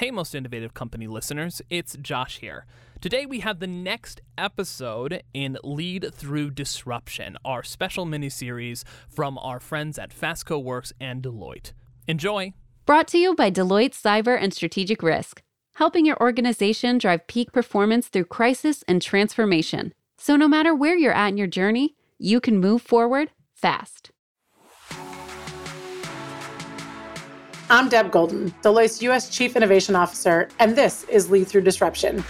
Hey, most innovative company listeners, it's Josh here. Today we have the next episode in Lead Through Disruption, our special mini-series from our friends at Fastco Works and Deloitte. Enjoy. Brought to you by Deloitte Cyber and Strategic Risk, helping your organization drive peak performance through crisis and transformation. So no matter where you're at in your journey, you can move forward fast. I'm Deb Golden, Deloitte's U.S. Chief Innovation Officer, and this is Lead Through Disruption.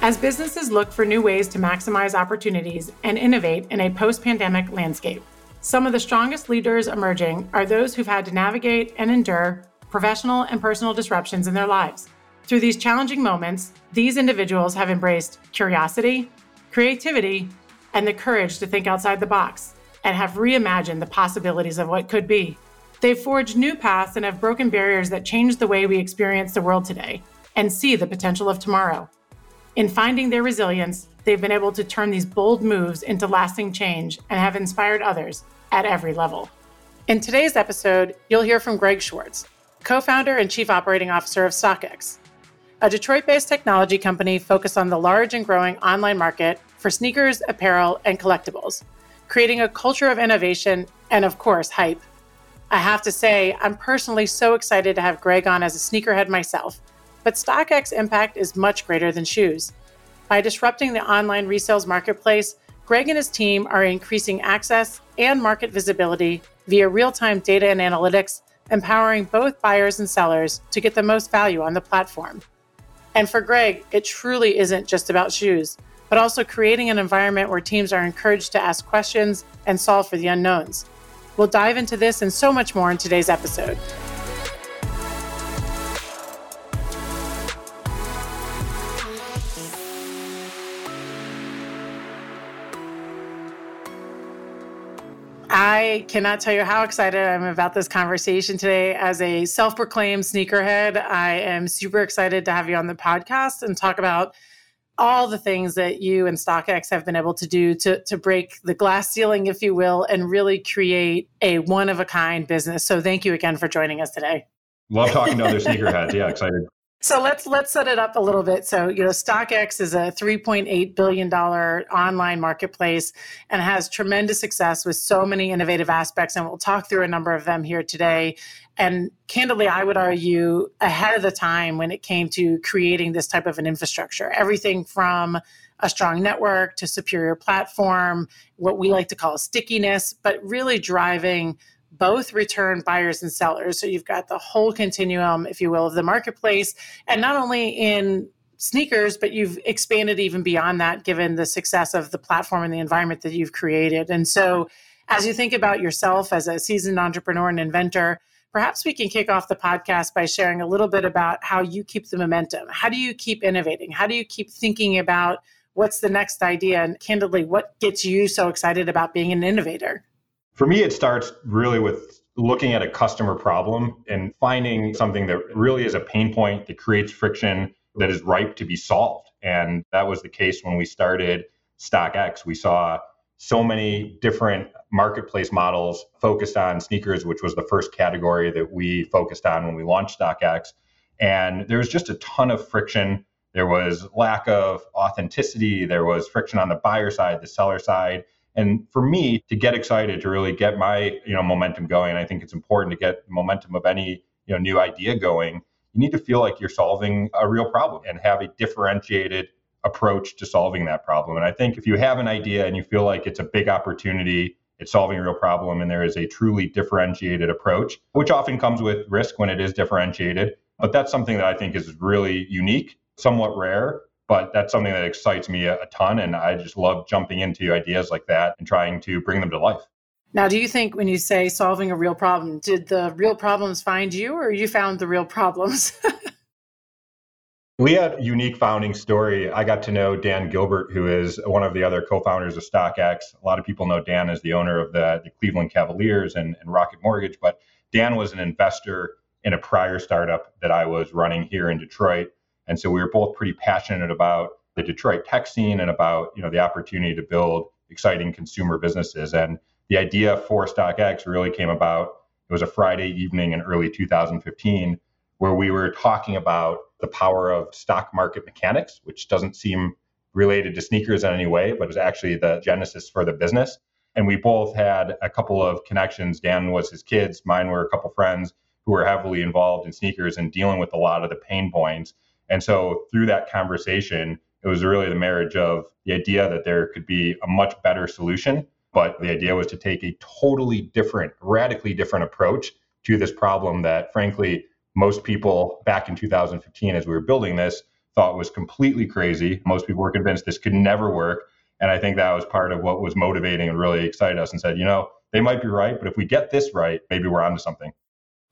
As businesses look for new ways to maximize opportunities and innovate in a post pandemic landscape, some of the strongest leaders emerging are those who've had to navigate and endure professional and personal disruptions in their lives. Through these challenging moments, these individuals have embraced curiosity, creativity, and the courage to think outside the box and have reimagined the possibilities of what could be. They've forged new paths and have broken barriers that change the way we experience the world today and see the potential of tomorrow. In finding their resilience, they've been able to turn these bold moves into lasting change and have inspired others at every level. In today's episode, you'll hear from Greg Schwartz, co founder and chief operating officer of StockX, a Detroit based technology company focused on the large and growing online market for sneakers, apparel, and collectibles, creating a culture of innovation and, of course, hype. I have to say, I'm personally so excited to have Greg on as a sneakerhead myself, but StockX impact is much greater than shoes. By disrupting the online resales marketplace, Greg and his team are increasing access and market visibility via real time data and analytics, empowering both buyers and sellers to get the most value on the platform. And for Greg, it truly isn't just about shoes, but also creating an environment where teams are encouraged to ask questions and solve for the unknowns. We'll dive into this and so much more in today's episode. I cannot tell you how excited I'm about this conversation today. As a self proclaimed sneakerhead, I am super excited to have you on the podcast and talk about all the things that you and StockX have been able to do to, to break the glass ceiling, if you will, and really create a one of a kind business. So thank you again for joining us today. Love talking to other sneakerheads. Yeah, excited. So let's let's set it up a little bit. So you know, StockX is a 3.8 billion dollar online marketplace and has tremendous success with so many innovative aspects, and we'll talk through a number of them here today. And candidly, I would argue ahead of the time when it came to creating this type of an infrastructure. Everything from a strong network to superior platform, what we like to call stickiness, but really driving both return buyers and sellers. So you've got the whole continuum, if you will, of the marketplace. And not only in sneakers, but you've expanded even beyond that given the success of the platform and the environment that you've created. And so as you think about yourself as a seasoned entrepreneur and inventor, perhaps we can kick off the podcast by sharing a little bit about how you keep the momentum. How do you keep innovating? How do you keep thinking about what's the next idea? And candidly, what gets you so excited about being an innovator? For me, it starts really with looking at a customer problem and finding something that really is a pain point that creates friction that is ripe to be solved. And that was the case when we started StockX. We saw so many different marketplace models focused on sneakers, which was the first category that we focused on when we launched StockX. And there was just a ton of friction. There was lack of authenticity. There was friction on the buyer side, the seller side. And for me to get excited to really get my you know momentum going, I think it's important to get momentum of any you know new idea going. You need to feel like you're solving a real problem and have a differentiated approach to solving that problem. And I think if you have an idea and you feel like it's a big opportunity, it's solving a real problem, and there is a truly differentiated approach, which often comes with risk when it is differentiated. But that's something that I think is really unique, somewhat rare, but that's something that excites me a, a ton. And I just love jumping into ideas like that and trying to bring them to life. Now, do you think when you say solving a real problem, did the real problems find you or you found the real problems? we had a unique founding story. I got to know Dan Gilbert, who is one of the other co founders of StockX. A lot of people know Dan as the owner of the, the Cleveland Cavaliers and, and Rocket Mortgage, but Dan was an investor in a prior startup that I was running here in Detroit. And so we were both pretty passionate about the Detroit tech scene and about you know the opportunity to build exciting consumer businesses. And the idea for StockX really came about. It was a Friday evening in early 2015 where we were talking about the power of stock market mechanics, which doesn't seem related to sneakers in any way, but was actually the genesis for the business. And we both had a couple of connections. Dan was his kids, mine were a couple friends who were heavily involved in sneakers and dealing with a lot of the pain points. And so through that conversation, it was really the marriage of the idea that there could be a much better solution. But the idea was to take a totally different, radically different approach to this problem that, frankly, most people back in 2015, as we were building this, thought was completely crazy. Most people were convinced this could never work. And I think that was part of what was motivating and really excited us and said, you know, they might be right, but if we get this right, maybe we're onto something.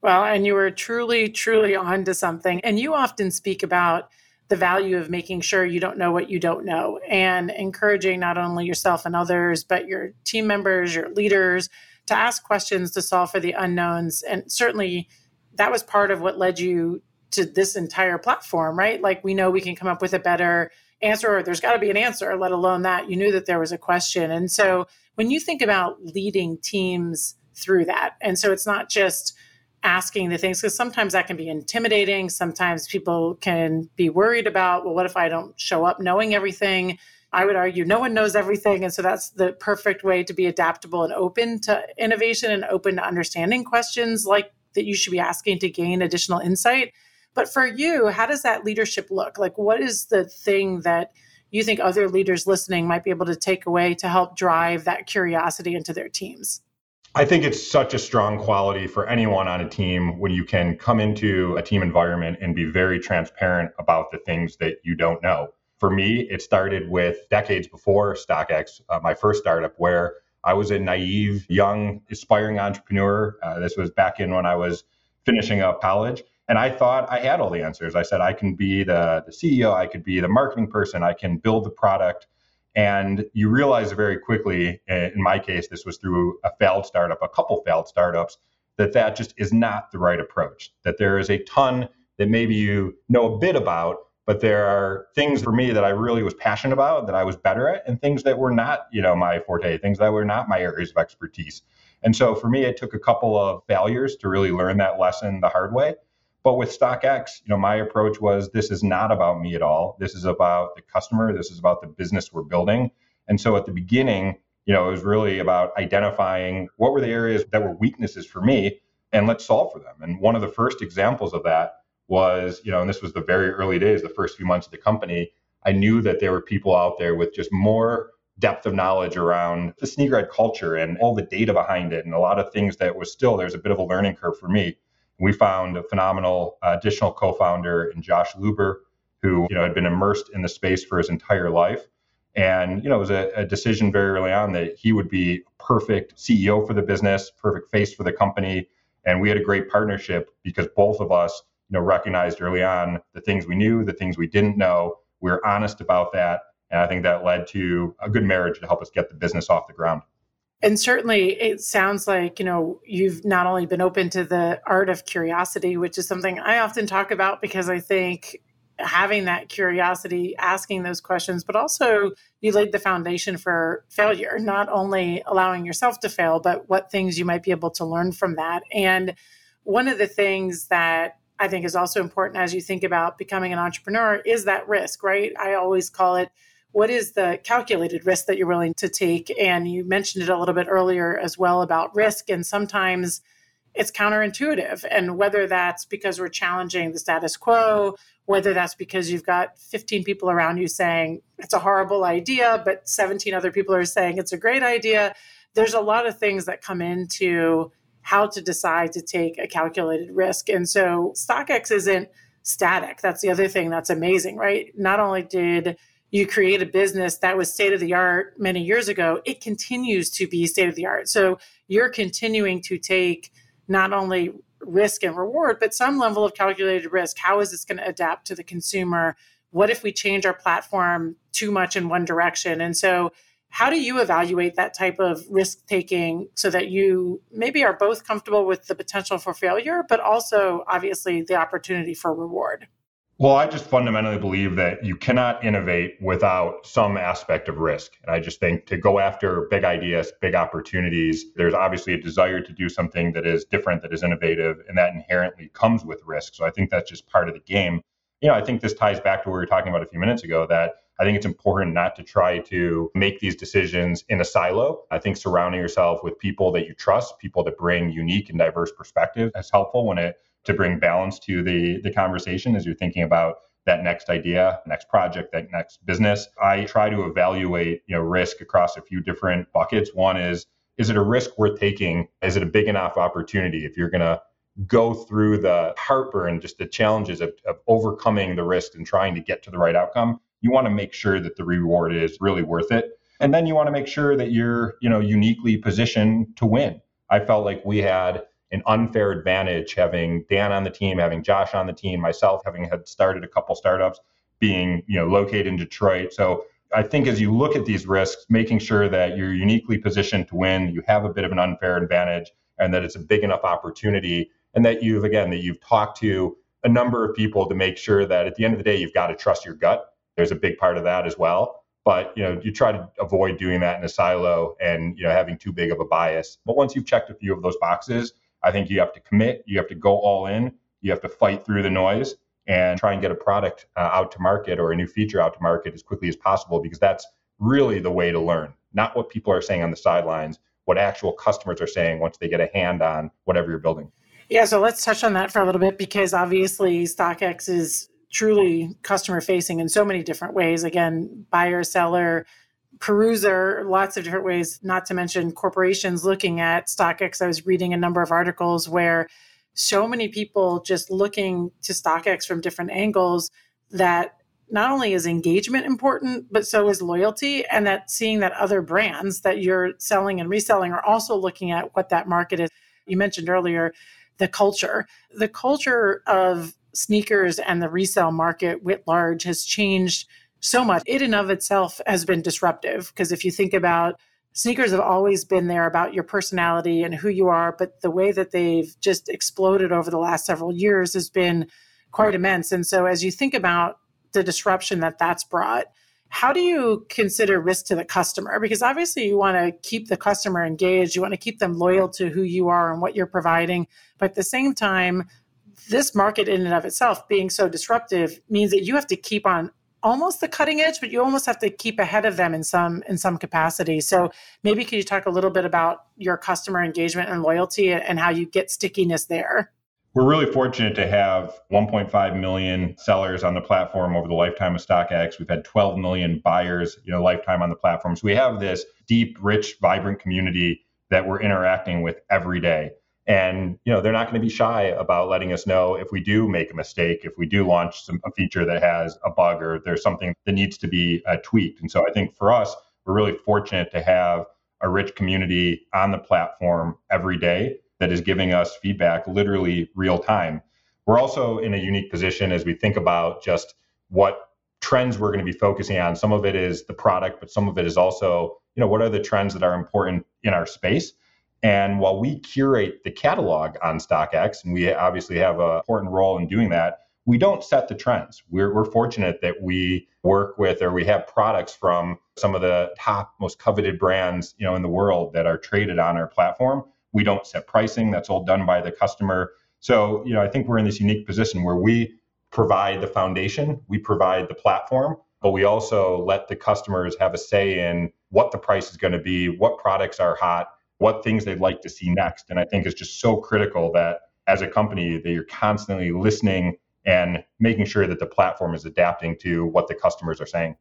Well, and you were truly, truly onto something. And you often speak about the value of making sure you don't know what you don't know and encouraging not only yourself and others, but your team members, your leaders to ask questions to solve for the unknowns. And certainly that was part of what led you to this entire platform, right? Like we know we can come up with a better answer or there's got to be an answer, let alone that you knew that there was a question. And so when you think about leading teams through that, and so it's not just asking the things because sometimes that can be intimidating. Sometimes people can be worried about, well, what if I don't show up knowing everything? I would argue no one knows everything. And so that's the perfect way to be adaptable and open to innovation and open to understanding questions like that you should be asking to gain additional insight. But for you, how does that leadership look? Like, what is the thing that you think other leaders listening might be able to take away to help drive that curiosity into their teams? I think it's such a strong quality for anyone on a team when you can come into a team environment and be very transparent about the things that you don't know. For me, it started with decades before StockX, uh, my first startup, where I was a naive, young, aspiring entrepreneur. Uh, this was back in when I was finishing up college. And I thought I had all the answers. I said, I can be the, the CEO, I could be the marketing person, I can build the product. And you realize very quickly, eh, in my case, this was through a failed startup, a couple failed startups, that that just is not the right approach. That there is a ton that maybe you know a bit about, but there are things for me that I really was passionate about, that I was better at, and things that were not, you know, my forte, things that were not my areas of expertise. And so for me, it took a couple of failures to really learn that lesson the hard way. But with StockX, you know, my approach was this is not about me at all. This is about the customer. This is about the business we're building. And so at the beginning, you know, it was really about identifying what were the areas that were weaknesses for me and let's solve for them. And one of the first examples of that was, you know, and this was the very early days, the first few months of the company. I knew that there were people out there with just more depth of knowledge around the sneakerhead culture and all the data behind it and a lot of things that was still there's a bit of a learning curve for me we found a phenomenal additional co-founder in Josh Luber, who you know had been immersed in the space for his entire life. And you know, it was a, a, decision very early on that he would be perfect CEO for the business, perfect face for the company. And we had a great partnership because both of us, you know, recognized early on the things we knew, the things we didn't know. We were honest about that. And I think that led to a good marriage to help us get the business off the ground. And certainly it sounds like, you know, you've not only been open to the art of curiosity, which is something I often talk about because I think having that curiosity, asking those questions, but also you laid the foundation for failure, not only allowing yourself to fail, but what things you might be able to learn from that. And one of the things that I think is also important as you think about becoming an entrepreneur is that risk, right? I always call it what is the calculated risk that you're willing to take? And you mentioned it a little bit earlier as well about risk. And sometimes it's counterintuitive. And whether that's because we're challenging the status quo, whether that's because you've got 15 people around you saying it's a horrible idea, but 17 other people are saying it's a great idea. There's a lot of things that come into how to decide to take a calculated risk. And so StockX isn't static. That's the other thing that's amazing, right? Not only did you create a business that was state of the art many years ago, it continues to be state of the art. So you're continuing to take not only risk and reward, but some level of calculated risk. How is this going to adapt to the consumer? What if we change our platform too much in one direction? And so, how do you evaluate that type of risk taking so that you maybe are both comfortable with the potential for failure, but also obviously the opportunity for reward? Well, I just fundamentally believe that you cannot innovate without some aspect of risk. And I just think to go after big ideas, big opportunities, there's obviously a desire to do something that is different, that is innovative, and that inherently comes with risk. So I think that's just part of the game. You know, I think this ties back to what we were talking about a few minutes ago that I think it's important not to try to make these decisions in a silo. I think surrounding yourself with people that you trust, people that bring unique and diverse perspectives is helpful when it to bring balance to the the conversation as you're thinking about that next idea, next project, that next business. I try to evaluate, you know, risk across a few different buckets. One is is it a risk worth taking? Is it a big enough opportunity? If you're going to go through the heartburn, just the challenges of, of overcoming the risk and trying to get to the right outcome, you want to make sure that the reward is really worth it. And then you want to make sure that you're, you know, uniquely positioned to win. I felt like we had an unfair advantage having Dan on the team, having Josh on the team, myself having had started a couple startups, being you know located in Detroit. So I think as you look at these risks, making sure that you're uniquely positioned to win, you have a bit of an unfair advantage, and that it's a big enough opportunity, and that you've again that you've talked to a number of people to make sure that at the end of the day you've got to trust your gut. There's a big part of that as well. But you know, you try to avoid doing that in a silo and you know having too big of a bias. But once you've checked a few of those boxes, I think you have to commit, you have to go all in, you have to fight through the noise and try and get a product uh, out to market or a new feature out to market as quickly as possible because that's really the way to learn, not what people are saying on the sidelines, what actual customers are saying once they get a hand on whatever you're building. Yeah, so let's touch on that for a little bit because obviously StockX is truly customer facing in so many different ways. Again, buyer, seller, peruser, lots of different ways, not to mention corporations looking at StockX. I was reading a number of articles where so many people just looking to StockX from different angles that not only is engagement important, but so is loyalty, and that seeing that other brands that you're selling and reselling are also looking at what that market is. You mentioned earlier the culture. The culture of sneakers and the resale market writ large has changed so much. It in of itself has been disruptive because if you think about sneakers have always been there about your personality and who you are, but the way that they've just exploded over the last several years has been quite immense. And so as you think about the disruption that that's brought, how do you consider risk to the customer? Because obviously you want to keep the customer engaged, you want to keep them loyal to who you are and what you're providing, but at the same time, this market in and of itself being so disruptive means that you have to keep on almost the cutting edge, but you almost have to keep ahead of them in some in some capacity. So maybe could you talk a little bit about your customer engagement and loyalty and how you get stickiness there? We're really fortunate to have 1.5 million sellers on the platform over the lifetime of StockX. We've had 12 million buyers, you know, lifetime on the platform. So we have this deep, rich, vibrant community that we're interacting with every day and you know they're not going to be shy about letting us know if we do make a mistake if we do launch some, a feature that has a bug or there's something that needs to be uh, tweaked. And so i think for us we're really fortunate to have a rich community on the platform every day that is giving us feedback literally real time. We're also in a unique position as we think about just what trends we're going to be focusing on. Some of it is the product but some of it is also you know what are the trends that are important in our space and while we curate the catalog on StockX, and we obviously have an important role in doing that, we don't set the trends. We're, we're fortunate that we work with or we have products from some of the top, most coveted brands, you know, in the world that are traded on our platform. We don't set pricing; that's all done by the customer. So, you know, I think we're in this unique position where we provide the foundation, we provide the platform, but we also let the customers have a say in what the price is going to be, what products are hot, what things they'd like to see next. And I think it's just so critical that as a company that you're constantly listening and making sure that the platform is adapting to what the customers are saying.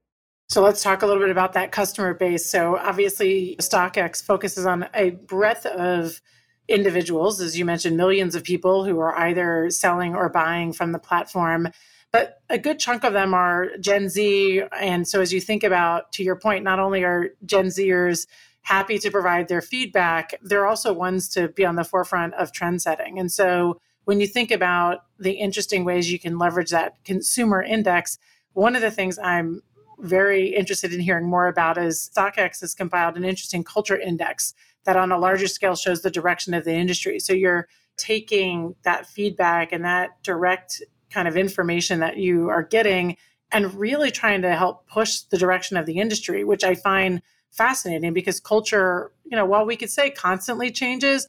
So let's talk a little bit about that customer base. So obviously StockX focuses on a breadth of individuals, as you mentioned, millions of people who are either selling or buying from the platform. But a good chunk of them are Gen Z. And so as you think about, to your point, not only are Gen Zers happy to provide their feedback, they're also ones to be on the forefront of trend setting. And so when you think about the interesting ways you can leverage that consumer index, one of the things I'm very interested in hearing more about is StockX has compiled an interesting culture index that on a larger scale shows the direction of the industry. So you're taking that feedback and that direct kind of information that you are getting and really trying to help push the direction of the industry, which I find fascinating because culture, you know, while we could say constantly changes,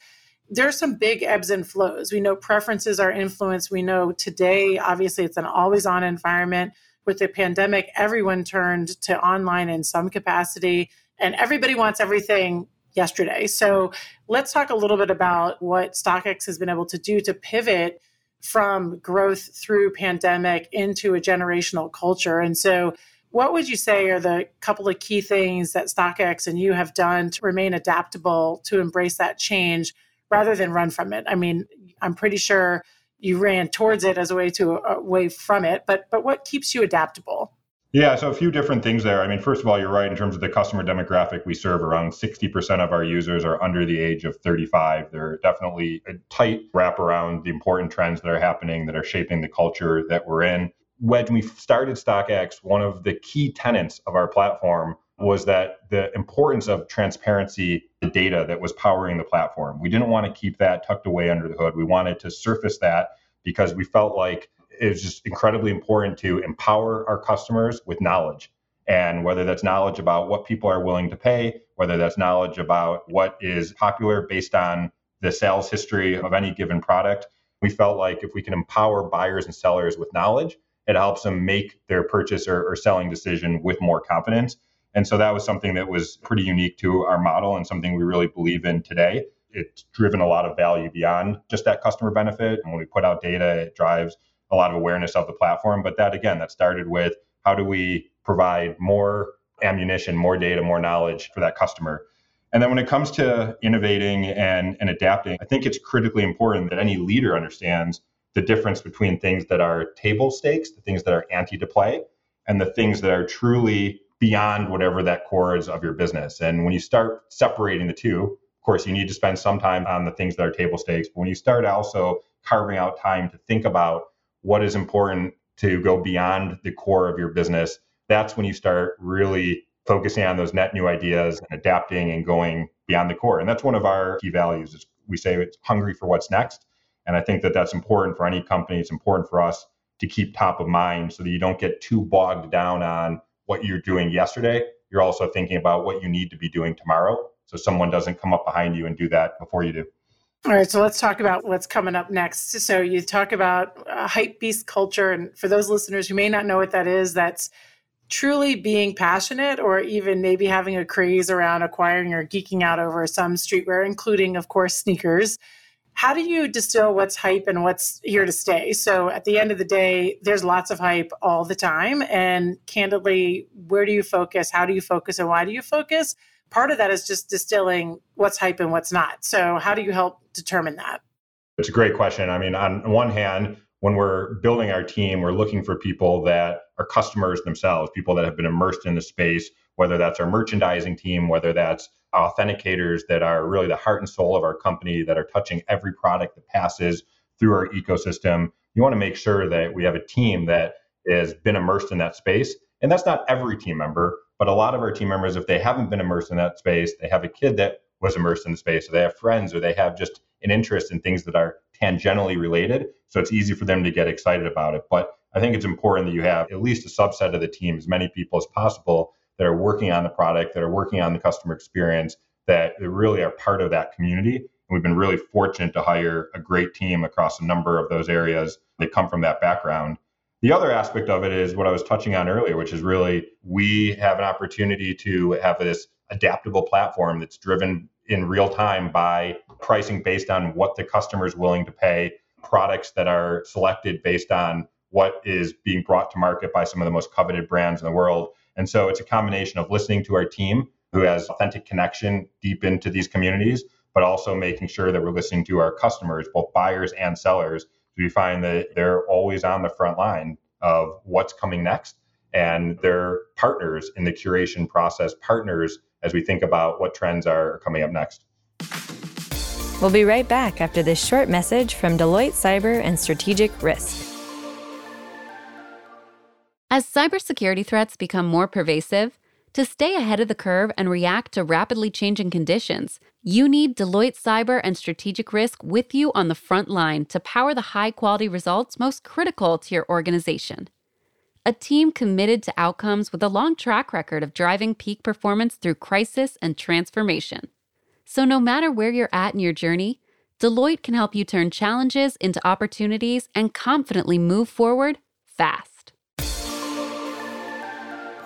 there's some big ebbs and flows. We know preferences are influenced. We know today, obviously, it's an always on environment. With the pandemic, everyone turned to online in some capacity, and everybody wants everything yesterday. So let's talk a little bit about what StockX has been able to do to pivot from growth through pandemic into a generational culture. And so what would you say are the couple of key things that StockX and you have done to remain adaptable to embrace that change rather than run from it? I mean, I'm pretty sure you ran towards it as a way to uh, away from it, but but what keeps you adaptable? Yeah, so a few different things there. I mean, first of all, you're right in terms of the customer demographic we serve. Around 60% of our users are under the age of 35. They're definitely a tight wrap around the important trends that are happening that are shaping the culture that we're in. When we started StockX, one of the key tenets of our platform was that the importance of transparency, the data that was powering the platform. We didn't want to keep that tucked away under the hood. We wanted to surface that because we felt like it was just incredibly important to empower our customers with knowledge. And whether that's knowledge about what people are willing to pay, whether that's knowledge about what is popular based on the sales history of any given product, we felt like if we can empower buyers and sellers with knowledge, it helps them make their purchase or, or selling decision with more confidence. And so that was something that was pretty unique to our model and something we really believe in today. It's driven a lot of value beyond just that customer benefit. And when we put out data, it drives a lot of awareness of the platform. But that again, that started with how do we provide more ammunition, more data, more knowledge for that customer. And then when it comes to innovating and, and adapting, I think it's critically important that any leader understands the difference between things that are table stakes, the things that are ante to play, and the things that are truly beyond whatever that core is of your business. And when you start separating the two, of course, you need to spend some time on the things that are table stakes. But when you start also carving out time to think about what is important to go beyond the core of your business, that's when you start really focusing on those net new ideas and adapting and going beyond the core. And that's one of our key values is we say it's hungry for what's next. And I think that that's important for any company. It's important for us to keep top of mind so that you don't get too bogged down on what you're doing yesterday. You're also thinking about what you need to be doing tomorrow. So someone doesn't come up behind you and do that before you do. All right, so let's talk about what's coming up next. So you talk about uh, hype beast culture, and for those listeners who may not know what that is, that's truly being passionate or even maybe having a craze around acquiring or geeking out over some streetwear, including, of course, sneakers. How do you distill what's hype and what's here to stay? So at the end of the day, there's lots of hype all the time. And candidly, where do you focus? How do you focus? And why do you focus? part of that is just distilling what's hype and what's not. So, how do you help determine that? It's a great question. I mean, on one hand, when we're building our team, we're looking for people that are customers themselves, people that have been immersed in the space, whether that's our merchandising team, whether that's authenticators that are really the heart and soul of our company that are touching every product that passes through our ecosystem. You want to make sure that we have a team that has been immersed in that space. And that's not every team member, but a lot of our team members, if they haven't been immersed in that space, they have a kid that was immersed in the space, or they have friends, or they have just an interest in things that are tangentially related. So it's easy for them to get excited about it. But I think it's important that you have at least a subset of the team, as many people as possible, that are working on the product, that are working on the customer experience, that really are part of that community. And we've been really fortunate to hire a great team across a number of those areas that come from that background. The other aspect of it is what I was touching on earlier, which is really we have an opportunity to have this adaptable platform that's driven in real time by pricing based on what the customer is willing to pay, products that are selected based on what is being brought to market by some of the most coveted brands in the world. And so it's a combination of listening to our team who has authentic connection deep into these communities, but also making sure that we're listening to our customers, both buyers and sellers, we find that they're always on the front line of what's coming next. And they're partners in the curation process, partners as we think about what trends are coming up next. We'll be right back after this short message from Deloitte Cyber and Strategic Risk. As cybersecurity threats become more pervasive, To stay ahead of the curve and react to rapidly changing conditions, you need Deloitte Cyber and Strategic Risk with you on the front line to power the high quality results most critical to your organization. A team committed to outcomes with a long track record of driving peak performance through crisis and transformation. So, no matter where you're at in your journey, Deloitte can help you turn challenges into opportunities and confidently move forward fast.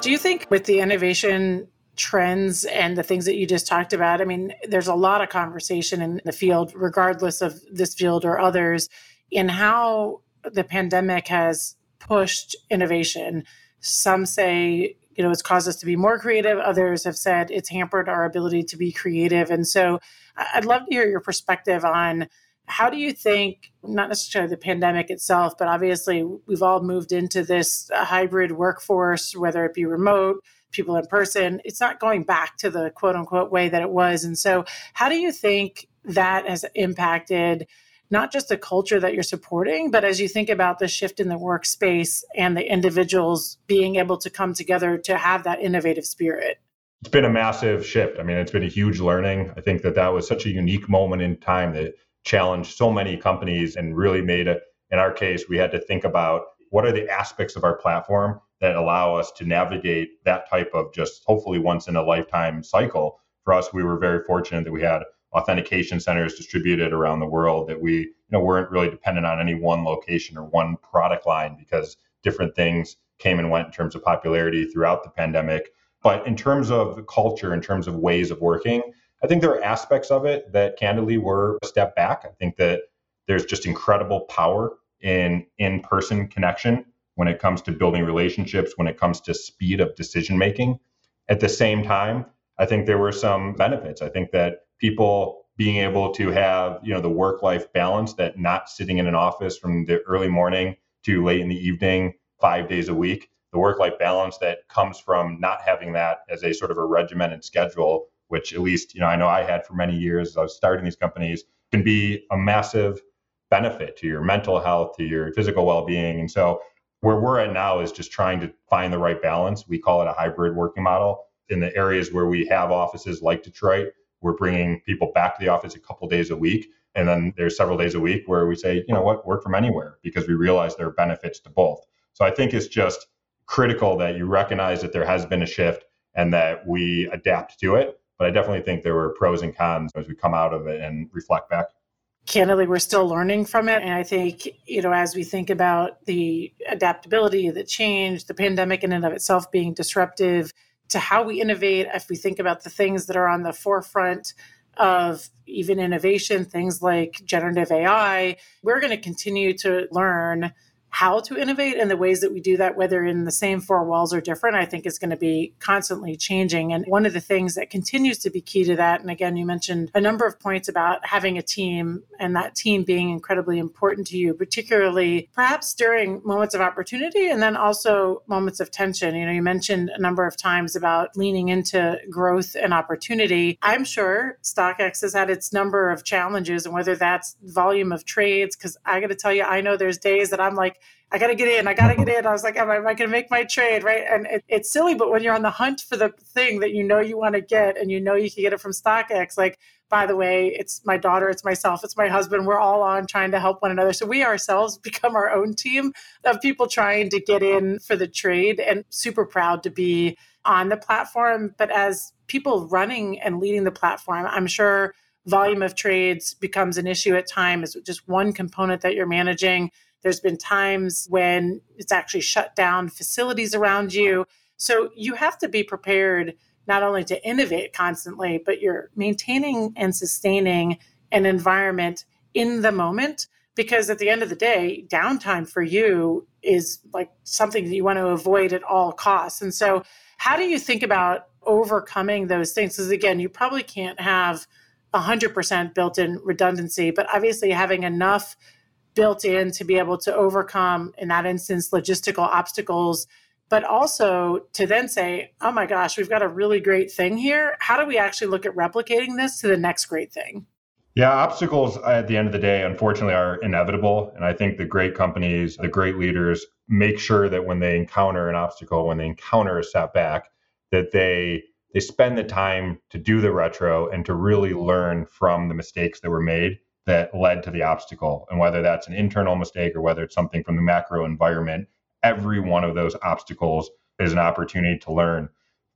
Do you think with the innovation trends and the things that you just talked about, I mean, there's a lot of conversation in the field, regardless of this field or others, in how the pandemic has pushed innovation. Some say, you know, it's caused us to be more creative. Others have said it's hampered our ability to be creative. And so I'd love to hear your perspective on how do you think, not necessarily the pandemic itself, but obviously we've all moved into this uh, hybrid workforce, whether it be remote, people in person. It's not going back to the quote unquote way that it was. And so, how do you think that has impacted not just the culture that you're supporting, but as you think about the shift in the workspace and the individuals being able to come together to have that innovative spirit? It's been a massive shift. I mean, it's been a huge learning. I think that that was such a unique moment in time that challenged so many companies and really made it. In our case, we had to think about what are the aspects of our platform that allow us to navigate that type of just hopefully once in a lifetime cycle. For us, we were very fortunate that we had authentication centers distributed around the world that we you know weren't really dependent on any one location or one product line because different things came and went in terms of popularity throughout the pandemic but in terms of culture in terms of ways of working i think there are aspects of it that candidly were a step back. I think that there's just incredible power in in-person connection when it comes to building relationships when it comes to speed of decision making at the same time i think there were some benefits. I think that people being able to have you know the work life balance that not sitting in an office from the early morning to late in the evening five days a week the work life balance that comes from not having that as a sort of a regimented schedule which at least you know i know i had for many years as i was starting these companies can be a massive benefit to your mental health to your physical well-being and so where we're at now is just trying to find the right balance we call it a hybrid working model in the areas where we have offices like detroit we're bringing people back to the office a couple days a week. And then there's several days a week where we say, you know what, work from anywhere because we realize there are benefits to both. So I think it's just critical that you recognize that there has been a shift and that we adapt to it. But I definitely think there were pros and cons as we come out of it and reflect back. Candidly, we're still learning from it. And I think, you know, as we think about the adaptability, the change, the pandemic in and of itself being disruptive, to how we innovate, if we think about the things that are on the forefront of even innovation, things like generative AI, we're going to continue to learn how to innovate and the ways that we do that, whether in the same four walls or different, I think is going to be constantly changing. And one of the things that continues to be key to that, and again, you mentioned a number of points about having a team and that team being incredibly important to you, particularly perhaps during moments of opportunity and then also moments of tension. You know, you mentioned a number of times about leaning into growth and opportunity. I'm sure StockX has had its number of challenges, and whether that's volume of trades, because I got to tell you, I know there's days that I'm like, I got to get in. I got to get in. I was like, am I, I going to make my trade? Right. And it, it's silly, but when you're on the hunt for the thing that you know you want to get and you know you can get it from StockX, like, by the way, it's my daughter, it's myself, it's my husband. We're all on trying to help one another. So we ourselves become our own team of people trying to get in for the trade and super proud to be on the platform. But as people running and leading the platform, I'm sure volume of trades becomes an issue at times, just one component that you're managing there's been times when it's actually shut down facilities around you. So you have to be prepared not only to innovate constantly, but you're maintaining and sustaining an environment in the moment. Because at the end of the day, downtime for you is like something that you want to avoid at all costs. And so, how do you think about overcoming those things? Because again, you probably can't have 100% built in redundancy, but obviously having enough built in to be able to overcome, in that instance, logistical obstacles, but also to then say, oh my gosh, we've got a really great thing here. How do we actually look at replicating this to the next great thing? Yeah, obstacles uh, at the end of the day, unfortunately, are inevitable. And I think the great companies, the great leaders make sure that when they encounter an obstacle, when they encounter a setback, that they they spend the time to do the retro and to really learn from the mistakes that were made that led to the obstacle. And whether that's an internal mistake or whether it's something from the macro environment, every one of those obstacles is an opportunity to learn.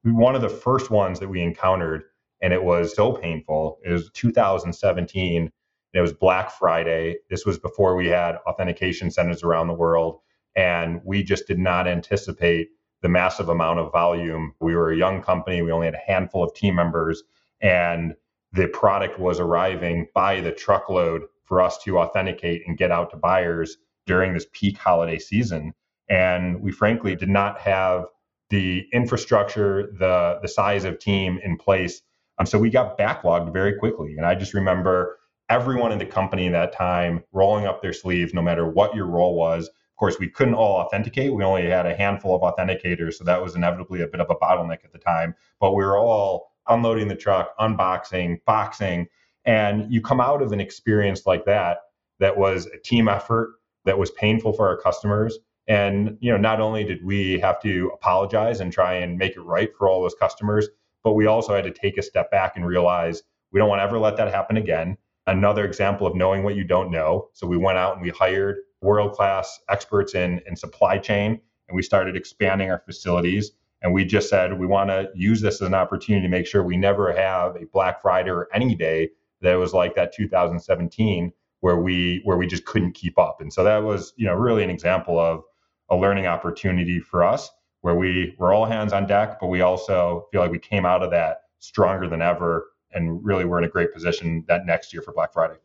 One of the first ones that we encountered, and it was so painful, is 2017. It was Black Friday. This was before we had authentication centers around the world. And we just did not anticipate the massive amount of volume. We were a young company, we only had a handful of team members, and the product was arriving by the truckload for us to authenticate and get out to buyers during this peak holiday season. And we frankly did not have the infrastructure, the the size of team in place. Um, so we got backlogged very quickly. And I just remember everyone in the company at that time rolling up their sleeves, no matter what your role was, Of course, we couldn't all authenticate. We only had a handful of authenticators, so that was inevitably a bit of a bottleneck at the time. But we were all unloading the truck, unboxing, boxing, and you come out of an experience like that that was a team effort that was painful for our customers. And you know, not only did we have to apologize and try and make it right for all those customers, but we also had to take a step back and realize we don't want to ever let that happen again. Another example of knowing what you don't know. So we went out and we hired world class experts in, in supply chain, and we started expanding our facilities. And we just said we want to use this as an opportunity to make sure we never have a Black Friday or any day that was like that 2017 where we where we just couldn't keep up. And so that was you know really an example of a learning opportunity for us where we were all hands on deck, but we also feel like we came out of that stronger than ever and really we're in a great position that next year for Black Friday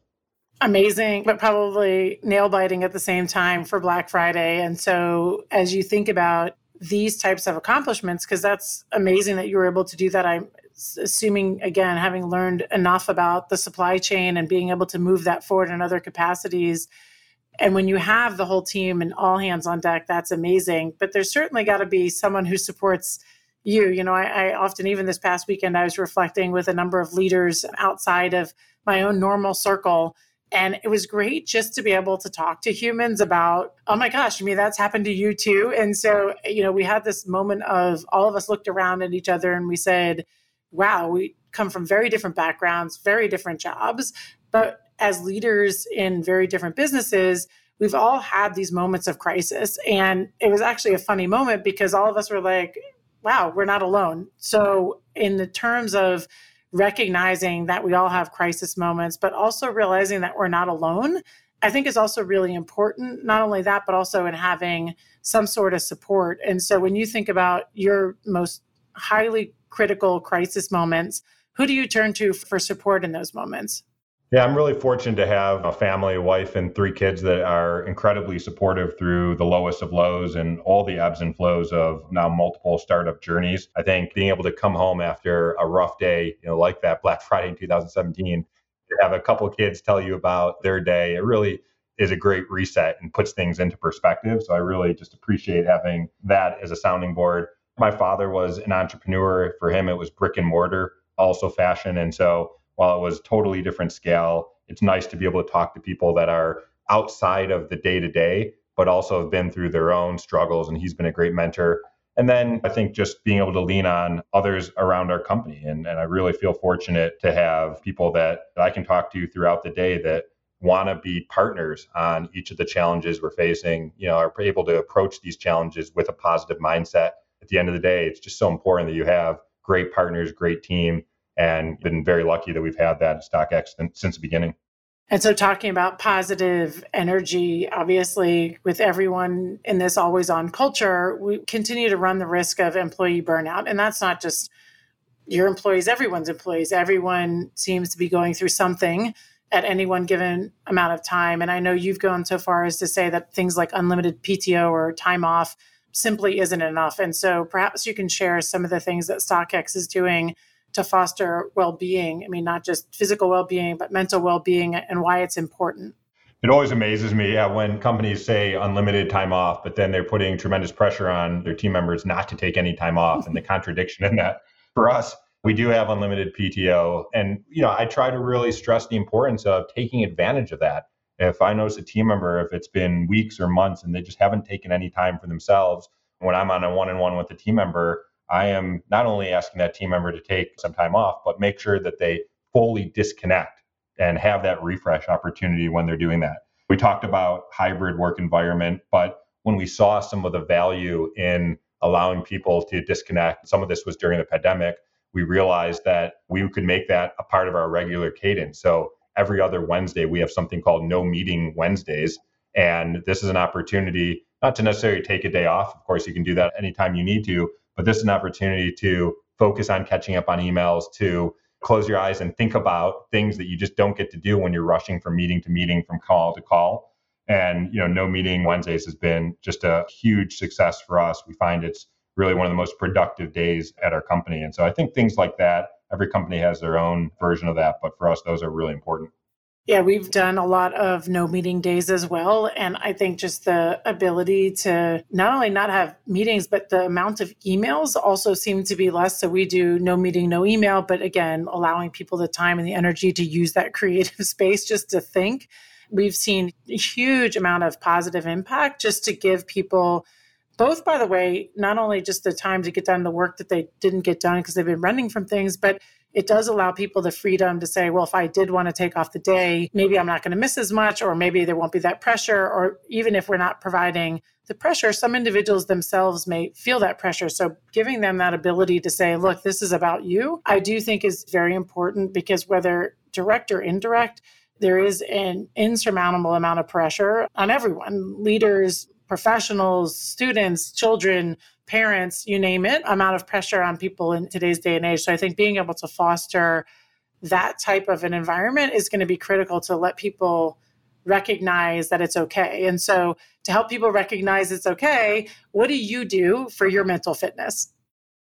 amazing, but probably nail biting at the same time for Black Friday. And so, as you think about these types of accomplishments, because that's amazing that you were able to do that. I'm assuming, again, having learned enough about the supply chain and being able to move that forward in other capacities. And when you have the whole team and all hands on deck, that's amazing. But there's certainly got to be someone who supports you. You know, I, I often, even this past weekend, I was reflecting with a number of leaders outside of my own normal circle and it was great just to be able to talk to humans about, oh my gosh, I mean, that's happened to you too. And so, you know, we had this moment of all of us looked around at each other and we said, wow, we come from very different backgrounds, very different jobs. But as leaders in very different businesses, we've all had these moments of crisis. And it was actually a funny moment because all of us were like, wow, we're not alone. So, in the terms of recognizing that we all have crisis moments, but also realizing that we're not alone, I think is also really important. Not only that, but also in having some sort of support. And so when you think about your most highly critical crisis moments, who do you turn to for support in those moments? Yeah, I'm really fortunate to have a family, a wife, and three kids that are incredibly supportive through the lowest of lows and all the ebbs and flows of now multiple startup journeys. I think being able to come home after a rough day, you know, like that Black Friday in 2017, to have a couple kids tell you about their day, it really is a great reset and puts things into perspective. So I really just appreciate having that as a sounding board. My father was an entrepreneur. For him, it was brick and mortar, also fashion. And so while it was totally different scale, it's nice to be able to talk to people that are outside of the day to day, but also have been through their own struggles. And he's been a great mentor. And then I think just being able to lean on others around our company. And, and I really feel fortunate to have people that, that I can talk to throughout the day that want to be partners on each of the challenges we're facing, you know, are able to approach these challenges with a positive mindset. At the end of the day, it's just so important that you have great partners, great team and been very lucky that we've had that at StockX since the beginning. And so, talking about positive energy, obviously, with everyone in this always on culture, we continue to run the risk of employee burnout. And that's not just your employees, everyone's employees. Everyone seems to be going through something at any one given amount of time. And I know you've gone so far as to say that things like unlimited PTO or time off simply isn't enough. And so, perhaps you can share some of the things that StockX is doing to foster well-being. I mean not just physical well-being but mental well-being and why it's important. It always amazes me yeah, when companies say unlimited time off but then they're putting tremendous pressure on their team members not to take any time off and the contradiction in that. For us we do have unlimited pto and you know i try to really stress the importance of taking advantage of that. If i notice a team member if it's been weeks or months and they just haven't taken any time for themselves when i'm on a one-on-one with a team member I am not only asking that team member to take some time off, but make sure that they fully disconnect and have that refresh opportunity when they're doing that. We talked about hybrid work environment, but when we saw some of the value in allowing people to disconnect, some of this was during the pandemic, we realized that we could make that a part of our regular cadence. So every other Wednesday, we have something called No Meeting Wednesdays. And this is an opportunity not to necessarily take a day off. Of course, you can do that anytime you need to, but this is an opportunity to focus on catching up on emails, to close your eyes and think about things that you just don't get to do when you're rushing from meeting to meeting, from call to call. And you know, no meeting Wednesdays has been just a huge success for us. We find it's really one of the most productive days at our company. And so I think things like that, every company has their own version of that, but for us, those are really important. Yeah, we've done a lot of no meeting days as well. And I think just the ability to not only not have meetings, but the amount of emails also seem to be less. So we do no meeting, no email, but again, allowing people the time and the energy to use that creative space just to think. We've seen a huge amount of positive impact just to give people both by the way not only just the time to get done the work that they didn't get done because they've been running from things but it does allow people the freedom to say, well, if I did want to take off the day, maybe I'm not going to miss as much, or maybe there won't be that pressure. Or even if we're not providing the pressure, some individuals themselves may feel that pressure. So giving them that ability to say, look, this is about you, I do think is very important because whether direct or indirect, there is an insurmountable amount of pressure on everyone leaders, professionals, students, children, parents, you name it, amount of pressure on people in today's day and age. So I think being able to foster that type of an environment is going to be critical to let people recognize that it's okay. And so to help people recognize it's okay, what do you do for your mental fitness?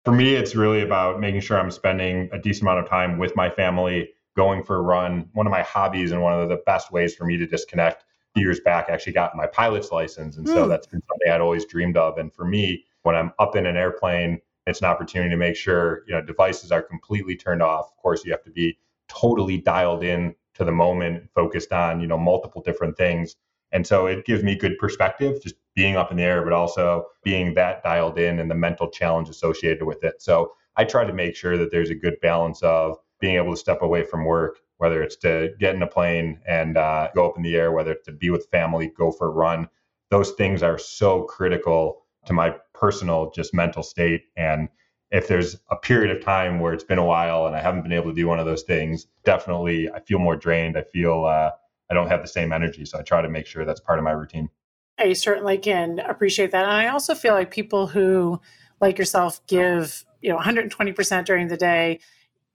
For me, it's really about making sure I'm spending a decent amount of time with my family, going for a run. One of my hobbies and one of the best ways for me to disconnect years back, I actually got my pilot's license. And so mm. that's been something I'd always dreamed of. And for me, when I'm up in an airplane, it's an opportunity to make sure you know devices are completely turned off. Of course, you have to be totally dialed in to the moment, focused on you know multiple different things. And so it gives me good perspective, just being up in the air, but also being that dialed in and the mental challenge associated with it. So I try to make sure that there's a good balance of being able to step away from work, whether it's to get in a plane and uh, go up in the air, whether it's to be with family, go for a run. Those things are so critical to my personal just mental state and if there's a period of time where it's been a while and I haven't been able to do one of those things, definitely I feel more drained. I feel uh, I don't have the same energy. So I try to make sure that's part of my routine. I certainly can appreciate that. And I also feel like people who, like yourself, give you know 120% during the day,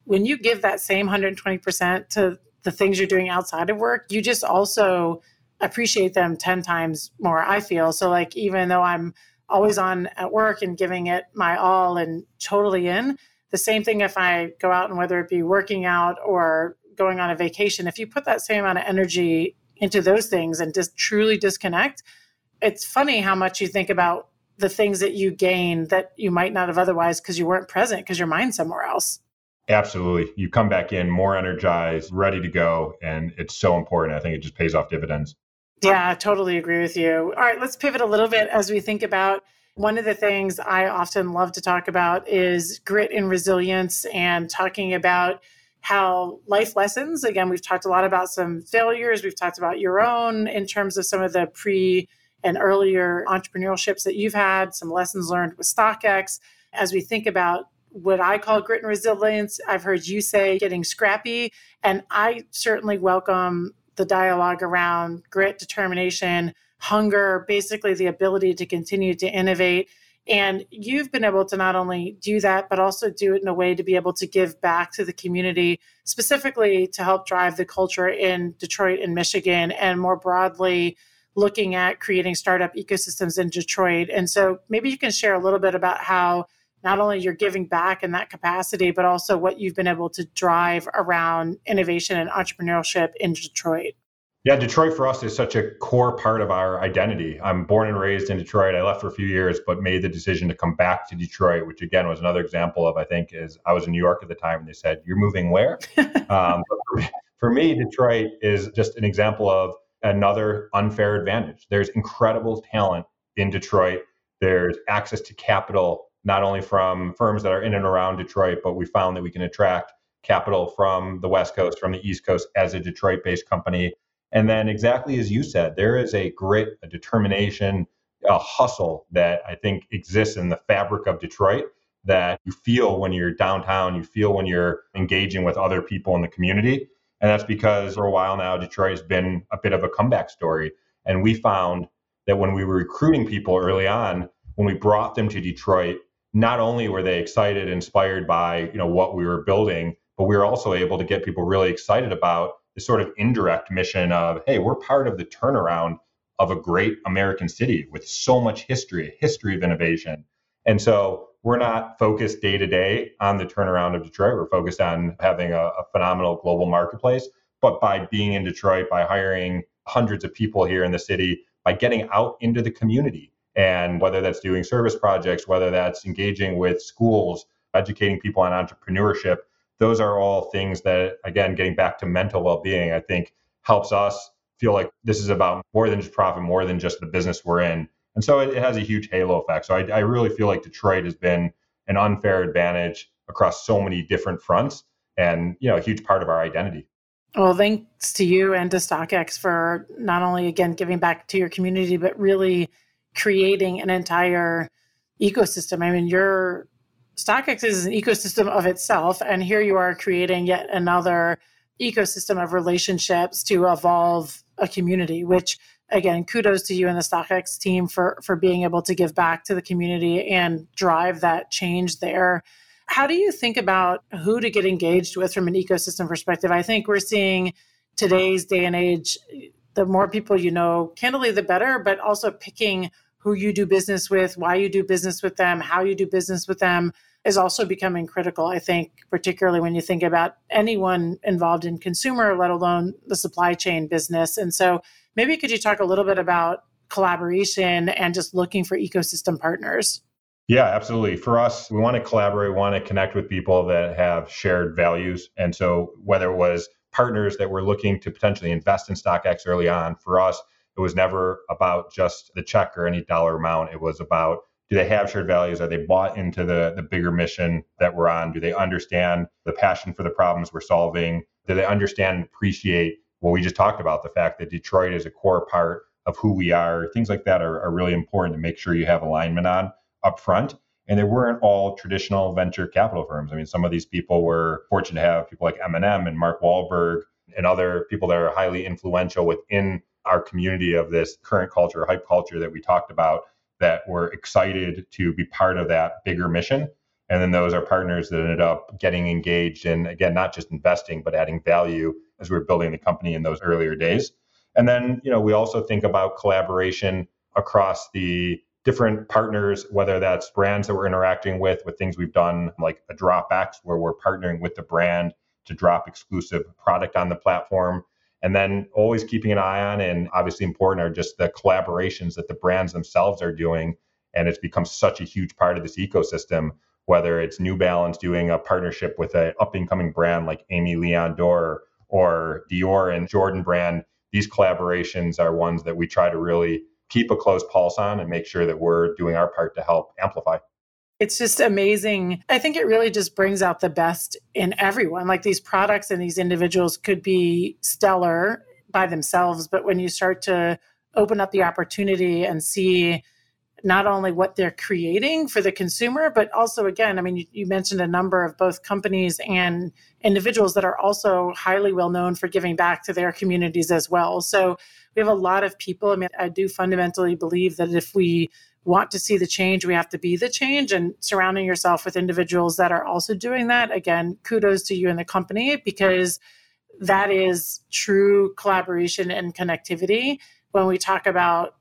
when you give that same 120% to the things you're doing outside of work, you just also appreciate them 10 times more, I feel. So, like, even though I'm always on at work and giving it my all and totally in. The same thing if I go out and whether it be working out or going on a vacation, if you put that same amount of energy into those things and just truly disconnect, it's funny how much you think about the things that you gain that you might not have otherwise because you weren't present because your mind's somewhere else. Absolutely. You come back in more energized, ready to go. And it's so important. I think it just pays off dividends. Yeah, I totally agree with you. All right, let's pivot a little bit as we think about one of the things I often love to talk about is grit and resilience and talking about how life lessons, again, we've talked a lot about some failures, we've talked about your own in terms of some of the pre and earlier entrepreneurships that you've had, some lessons learned with StockX. As we think about what I call grit and resilience, I've heard you say getting scrappy. And I certainly welcome the dialogue around grit, determination, hunger, basically the ability to continue to innovate. And you've been able to not only do that, but also do it in a way to be able to give back to the community, specifically to help drive the culture in Detroit and Michigan, and more broadly, looking at creating startup ecosystems in Detroit. And so maybe you can share a little bit about how not only you're giving back in that capacity, but also what you've been able to drive around innovation and entrepreneurship in Detroit. Yeah, Detroit for us is such a core part of our identity. I'm born and raised in Detroit. I left for a few years, but made the decision to come back to Detroit, which again was another example of I think is I was in New York at the time, and they said, "You're moving where?" um, for, for me, Detroit is just an example of another unfair advantage. There's incredible talent in Detroit. There's access to capital not only from firms that are in and around Detroit, but we found that we can attract capital from the West Coast, from the East Coast as a Detroit based company. And then, exactly as you said, there is a grit, a determination, a hustle that I think exists in the fabric of Detroit that you feel when you're downtown, you feel when you're engaging with other people in the community. And that's because for a while now, Detroit has been a bit of a comeback story. And we found that when we were recruiting people early on, when we brought them to Detroit, not only were they excited, inspired by you know what we were building, but we were also able to get people really excited about the sort of indirect mission of, hey, we're part of the turnaround of a great American city with so much history, a history of innovation. And so we're not focused day to day on the turnaround of Detroit. We're focused on having a, a, phenomenal global marketplace. But by being in Detroit, by hiring hundreds of people here in the city, by getting out into the community, and whether that's doing service projects, whether that's engaging with schools, educating people on entrepreneurship, those are all things that, again, getting back to mental well being, I think helps us feel like this is about more than just profit, more than just the business we're in and so it, it has a huge halo effect. So I, I really feel like Detroit has been an unfair advantage across so many different fronts and, you know, a huge part of our identity. Well, thanks to you and to StockX for not only, again, giving back to your community, but really creating an entire ecosystem. I mean, your StockX is an ecosystem of itself. And here you are creating yet another ecosystem of relationships to evolve a community, which again, kudos to you and the StockX team for for being able to give back to the community and drive that change there. How do you think about who to get engaged with from an ecosystem perspective? I think we're seeing today's day and age, the more people you know, candidly, the better, but also picking who you do business with, why you do business with them, how you do business with them is also becoming critical. I think, particularly when you think about anyone involved in consumer, let alone the supply chain business. And so, maybe could you talk a little bit about collaboration and just looking for ecosystem partners? Yeah, absolutely. For us, we want to collaborate, we want to connect with people that have shared values. And so, whether it was partners that were looking to potentially invest in StockX early on, for us, it was never about just the check or any dollar amount. It was about do they have shared values? Are they bought into the, the bigger mission that we're on? Do they understand the passion for the problems we're solving? Do they understand and appreciate what we just talked about the fact that Detroit is a core part of who we are? Things like that are, are really important to make sure you have alignment on up front. And they weren't all traditional venture capital firms. I mean, some of these people were fortunate to have people like Eminem and Mark Wahlberg and other people that are highly influential within our community of this current culture, hype culture that we talked about that were excited to be part of that bigger mission. And then those are partners that ended up getting engaged in, again, not just investing, but adding value as we were building the company in those earlier days. And then, you know, we also think about collaboration across the different partners, whether that's brands that we're interacting with, with things we've done like a DropX, where we're partnering with the brand to drop exclusive product on the platform and then always keeping an eye on and obviously important are just the collaborations that the brands themselves are doing. And it's become such a huge part of this ecosystem whether it's new balance doing a partnership with an up and coming brand like Aimé Leon Dore or dior and jordan brand. These collaborations are ones that we try to really keep a close pulse on and make sure that we're doing our part to help amplify it's just amazing. I think it really just brings out the best in everyone. Like these products and these individuals could be stellar by themselves, but when you start to open up the opportunity and see not only what they're creating for the consumer, but also, again, I mean, you, you, mentioned a number of both companies and individuals that are also highly well known for giving back to their communities as well. So we have a lot of people. I mean, I do fundamentally believe that if we want to see the change, we have to be the change. And surrounding yourself with individuals that are also doing that, again, kudos to you and the company because that is true collaboration and connectivity when we talk about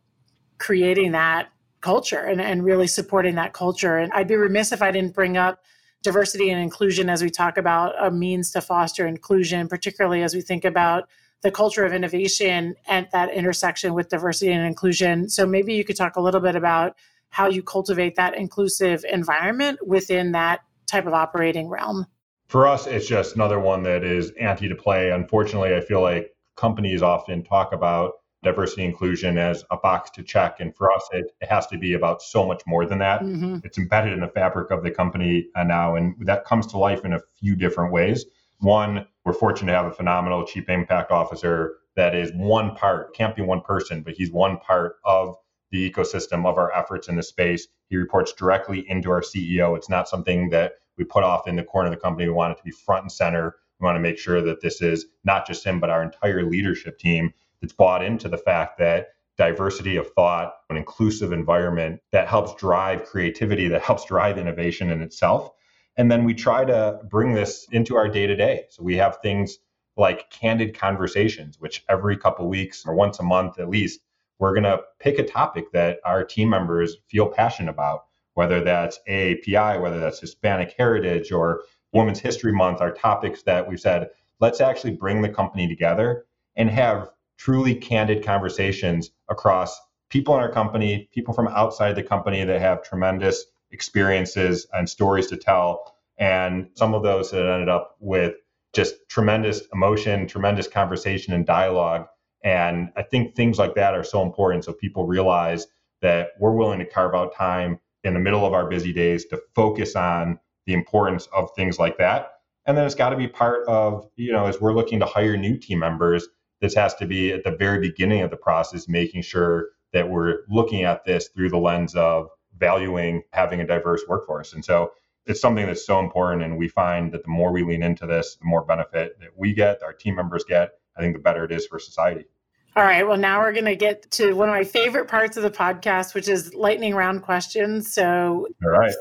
creating that culture and, and really supporting that culture. And I'd be remiss if I didn't bring up diversity and inclusion as we talk about a means to foster inclusion, particularly as we think about the culture of innovation at that intersection with diversity and inclusion. So maybe you could talk a little bit about how you cultivate that inclusive environment within that type of operating realm. For us, it's just another one that is ante to play. Unfortunately, I feel like companies often talk about diversity inclusion as a box to check. And for us, it, it has to be about so much more than that. Mm-hmm. It's embedded in the fabric of the company uh, now, and that comes to life in a few different ways. One, we're fortunate to have a phenomenal chief impact officer that is one part, can't be one person, but he's one part of the ecosystem of our efforts in the space. He reports directly into our CEO. It's not something that we put off in the corner of the company. We want it to be front and center. We want to make sure that this is not just him, but our entire leadership team that's bought into the fact that diversity of thought, an inclusive environment that helps drive creativity, that helps drive innovation in itself. And then we try to bring this into our day to day. So we have things like candid conversations, which every couple weeks or once a month at least, we're going to pick a topic that our team members feel passionate about, whether that's AAPI, whether that's Hispanic heritage or Women's History Month, are topics that we've said, let's actually bring the company together and have truly candid conversations across people in our company, people from outside the company that have tremendous experiences and stories to tell. And some of those that ended up with just tremendous emotion, tremendous conversation and dialogue. And I think things like that are so important. So people realize that we're willing to carve out time in the middle of our busy days to focus on the importance of things like that. And then it's got to be part of, you know, as we're looking to hire new team members, this has to be at the very beginning of the process, making sure that we're looking at this through the lens of valuing having a diverse workforce. And so it's something that's so important. And we find that the more we lean into this, the more benefit that we get, our team members get, I think the better it is for society. All right. Well, now we're going to get to one of my favorite parts of the podcast, which is lightning round questions. So,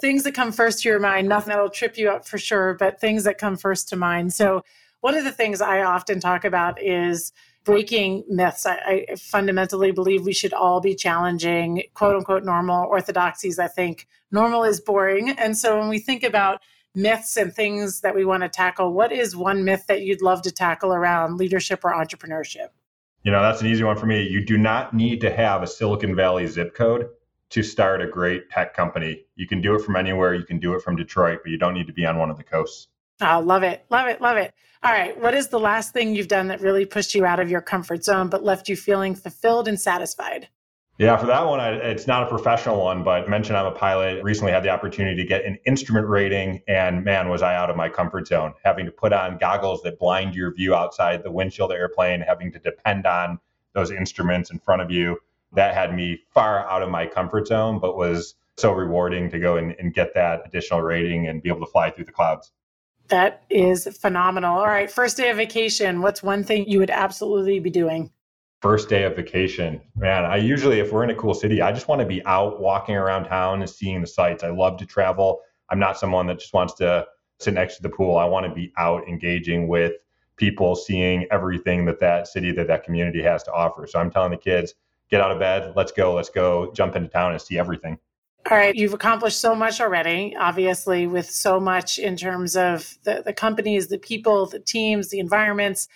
things that come first to your mind, nothing that'll trip you up for sure, but things that come first to mind. So, one of the things I often talk about is breaking myths. I, I, fundamentally believe we should all be challenging quote unquote normal orthodoxies. I think normal is boring. And so when we think about myths and things that we want to tackle, what is one myth that you'd love to tackle around leadership or entrepreneurship? You know, that's an easy one for me. You do not need to have a Silicon Valley zip code to start a great tech company. You can do it from anywhere. You can do it from Detroit, but you don't need to be on one of the coasts. Oh, love it. Love it. Love it. All right. What is the last thing you've done that really pushed you out of your comfort zone but left you feeling fulfilled and satisfied? Yeah, for that one, I, it's not a professional one, but mentioned I'm a pilot. Recently had the opportunity to get an instrument rating, and man, was I out of my comfort zone. Having to put on goggles that blind your view outside the windshield of the airplane, having to depend on those instruments in front of you, that had me far out of my comfort zone, but was so rewarding to go and, and get that additional rating and be able to fly through the clouds. That is phenomenal. All right, first day of vacation. What's one thing you would absolutely be doing? First day of vacation. Man, I usually, if we're in a cool city, I just want to be out walking around town and seeing the sights. I love to travel. I'm not someone that just wants to sit next to the pool. I want to be out engaging with people, seeing everything that that city, that that community has to offer. So I'm telling the kids, get out of bed, let's go, let's go jump into town and see everything. All right, you've accomplished so much already, obviously, with so much in terms of the, the companies, the people, the teams, the environments.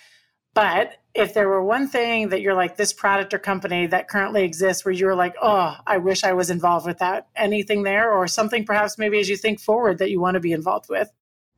But if there were one thing that you're like, this product or company that currently exists where you're like, oh, I wish I was involved with that, anything there, or something perhaps maybe as you think forward that you want to be involved with?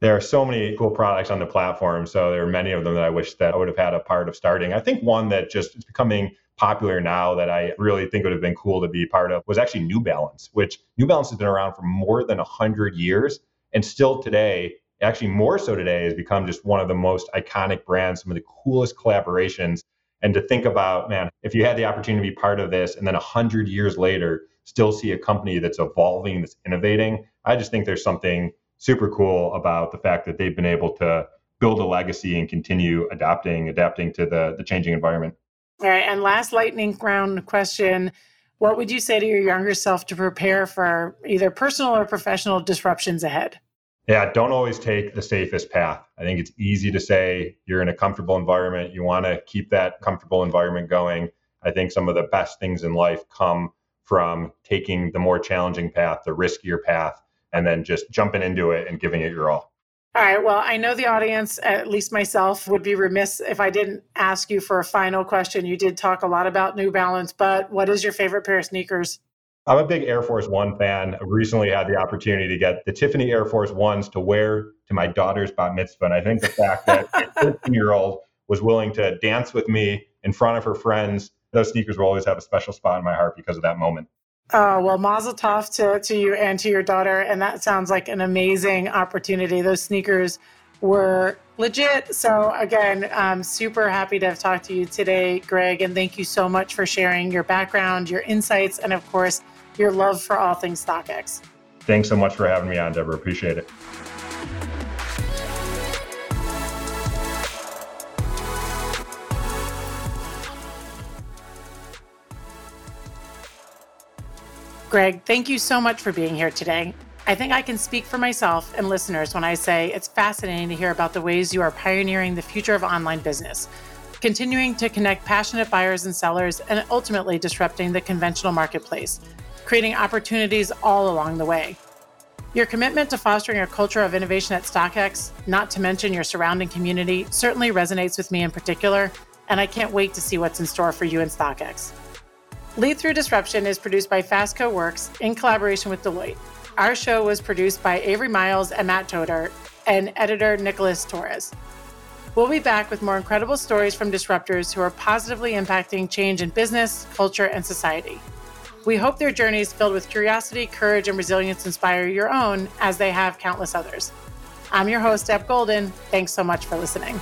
There are so many cool products on the platform. So there are many of them that I wish that I would have had a part of starting. I think one that just is becoming popular now that I really think would have been cool to be part of was actually New Balance, which New Balance has been around for more than 100 years. And still today, actually more so today, has become just one of the most iconic brands, some of the coolest collaborations. And to think about, man, if you had the opportunity to be part of this and then 100 years later, still see a company that's evolving, that's innovating, I just think there's something super cool about the fact that they've been able to build a legacy and continue adapting, adapting to the, the changing environment. All right. And last lightning round question What would you say to your younger self to prepare for either personal or professional disruptions ahead? Yeah, don't always take the safest path. I think it's easy to say you're in a comfortable environment. You want to keep that comfortable environment going. I think some of the best things in life come from taking the more challenging path, the riskier path, and then just jumping into it and giving it your all. All right. Well, I know the audience, at least myself, would be remiss if I didn't ask you for a final question. You did talk a lot about New Balance, but what is your favorite pair of sneakers? I'm a big Air Force One fan. I recently had the opportunity to get the Tiffany Air Force Ones to wear to my daughter's bat mitzvah. And I think the fact that a 15 year old was willing to dance with me in front of her friends those sneakers will always have a special spot in my heart because of that moment. Oh, well, mazel tov to, to you and to your daughter. And that sounds like an amazing opportunity. Those sneakers were legit. So, again, I'm super happy to have talked to you today, Greg. And thank you so much for sharing your background, your insights, and of course, your love for all things StockX. Thanks so much for having me on, Deborah. Appreciate it. Greg, thank you so much for being here today. I think I can speak for myself and listeners when I say it's fascinating to hear about the ways you are pioneering the future of online business, continuing to connect passionate buyers and sellers, and ultimately disrupting the conventional marketplace, creating opportunities all along the way. Your commitment to fostering a culture of innovation at StockX, not to mention your surrounding community, certainly resonates with me in particular, and I can't wait to see what's in store for you in StockX. Lead Through Disruption is produced by Fastco Works in collaboration with Deloitte. Our show was produced by Avery Miles and Matt Toder and editor Nicholas Torres. We'll be back with more incredible stories from disruptors who are positively impacting change in business, culture, and society. We hope their journeys filled with curiosity, courage, and resilience inspire your own as they have countless others. I'm your host, Deb Golden. Thanks so much for listening.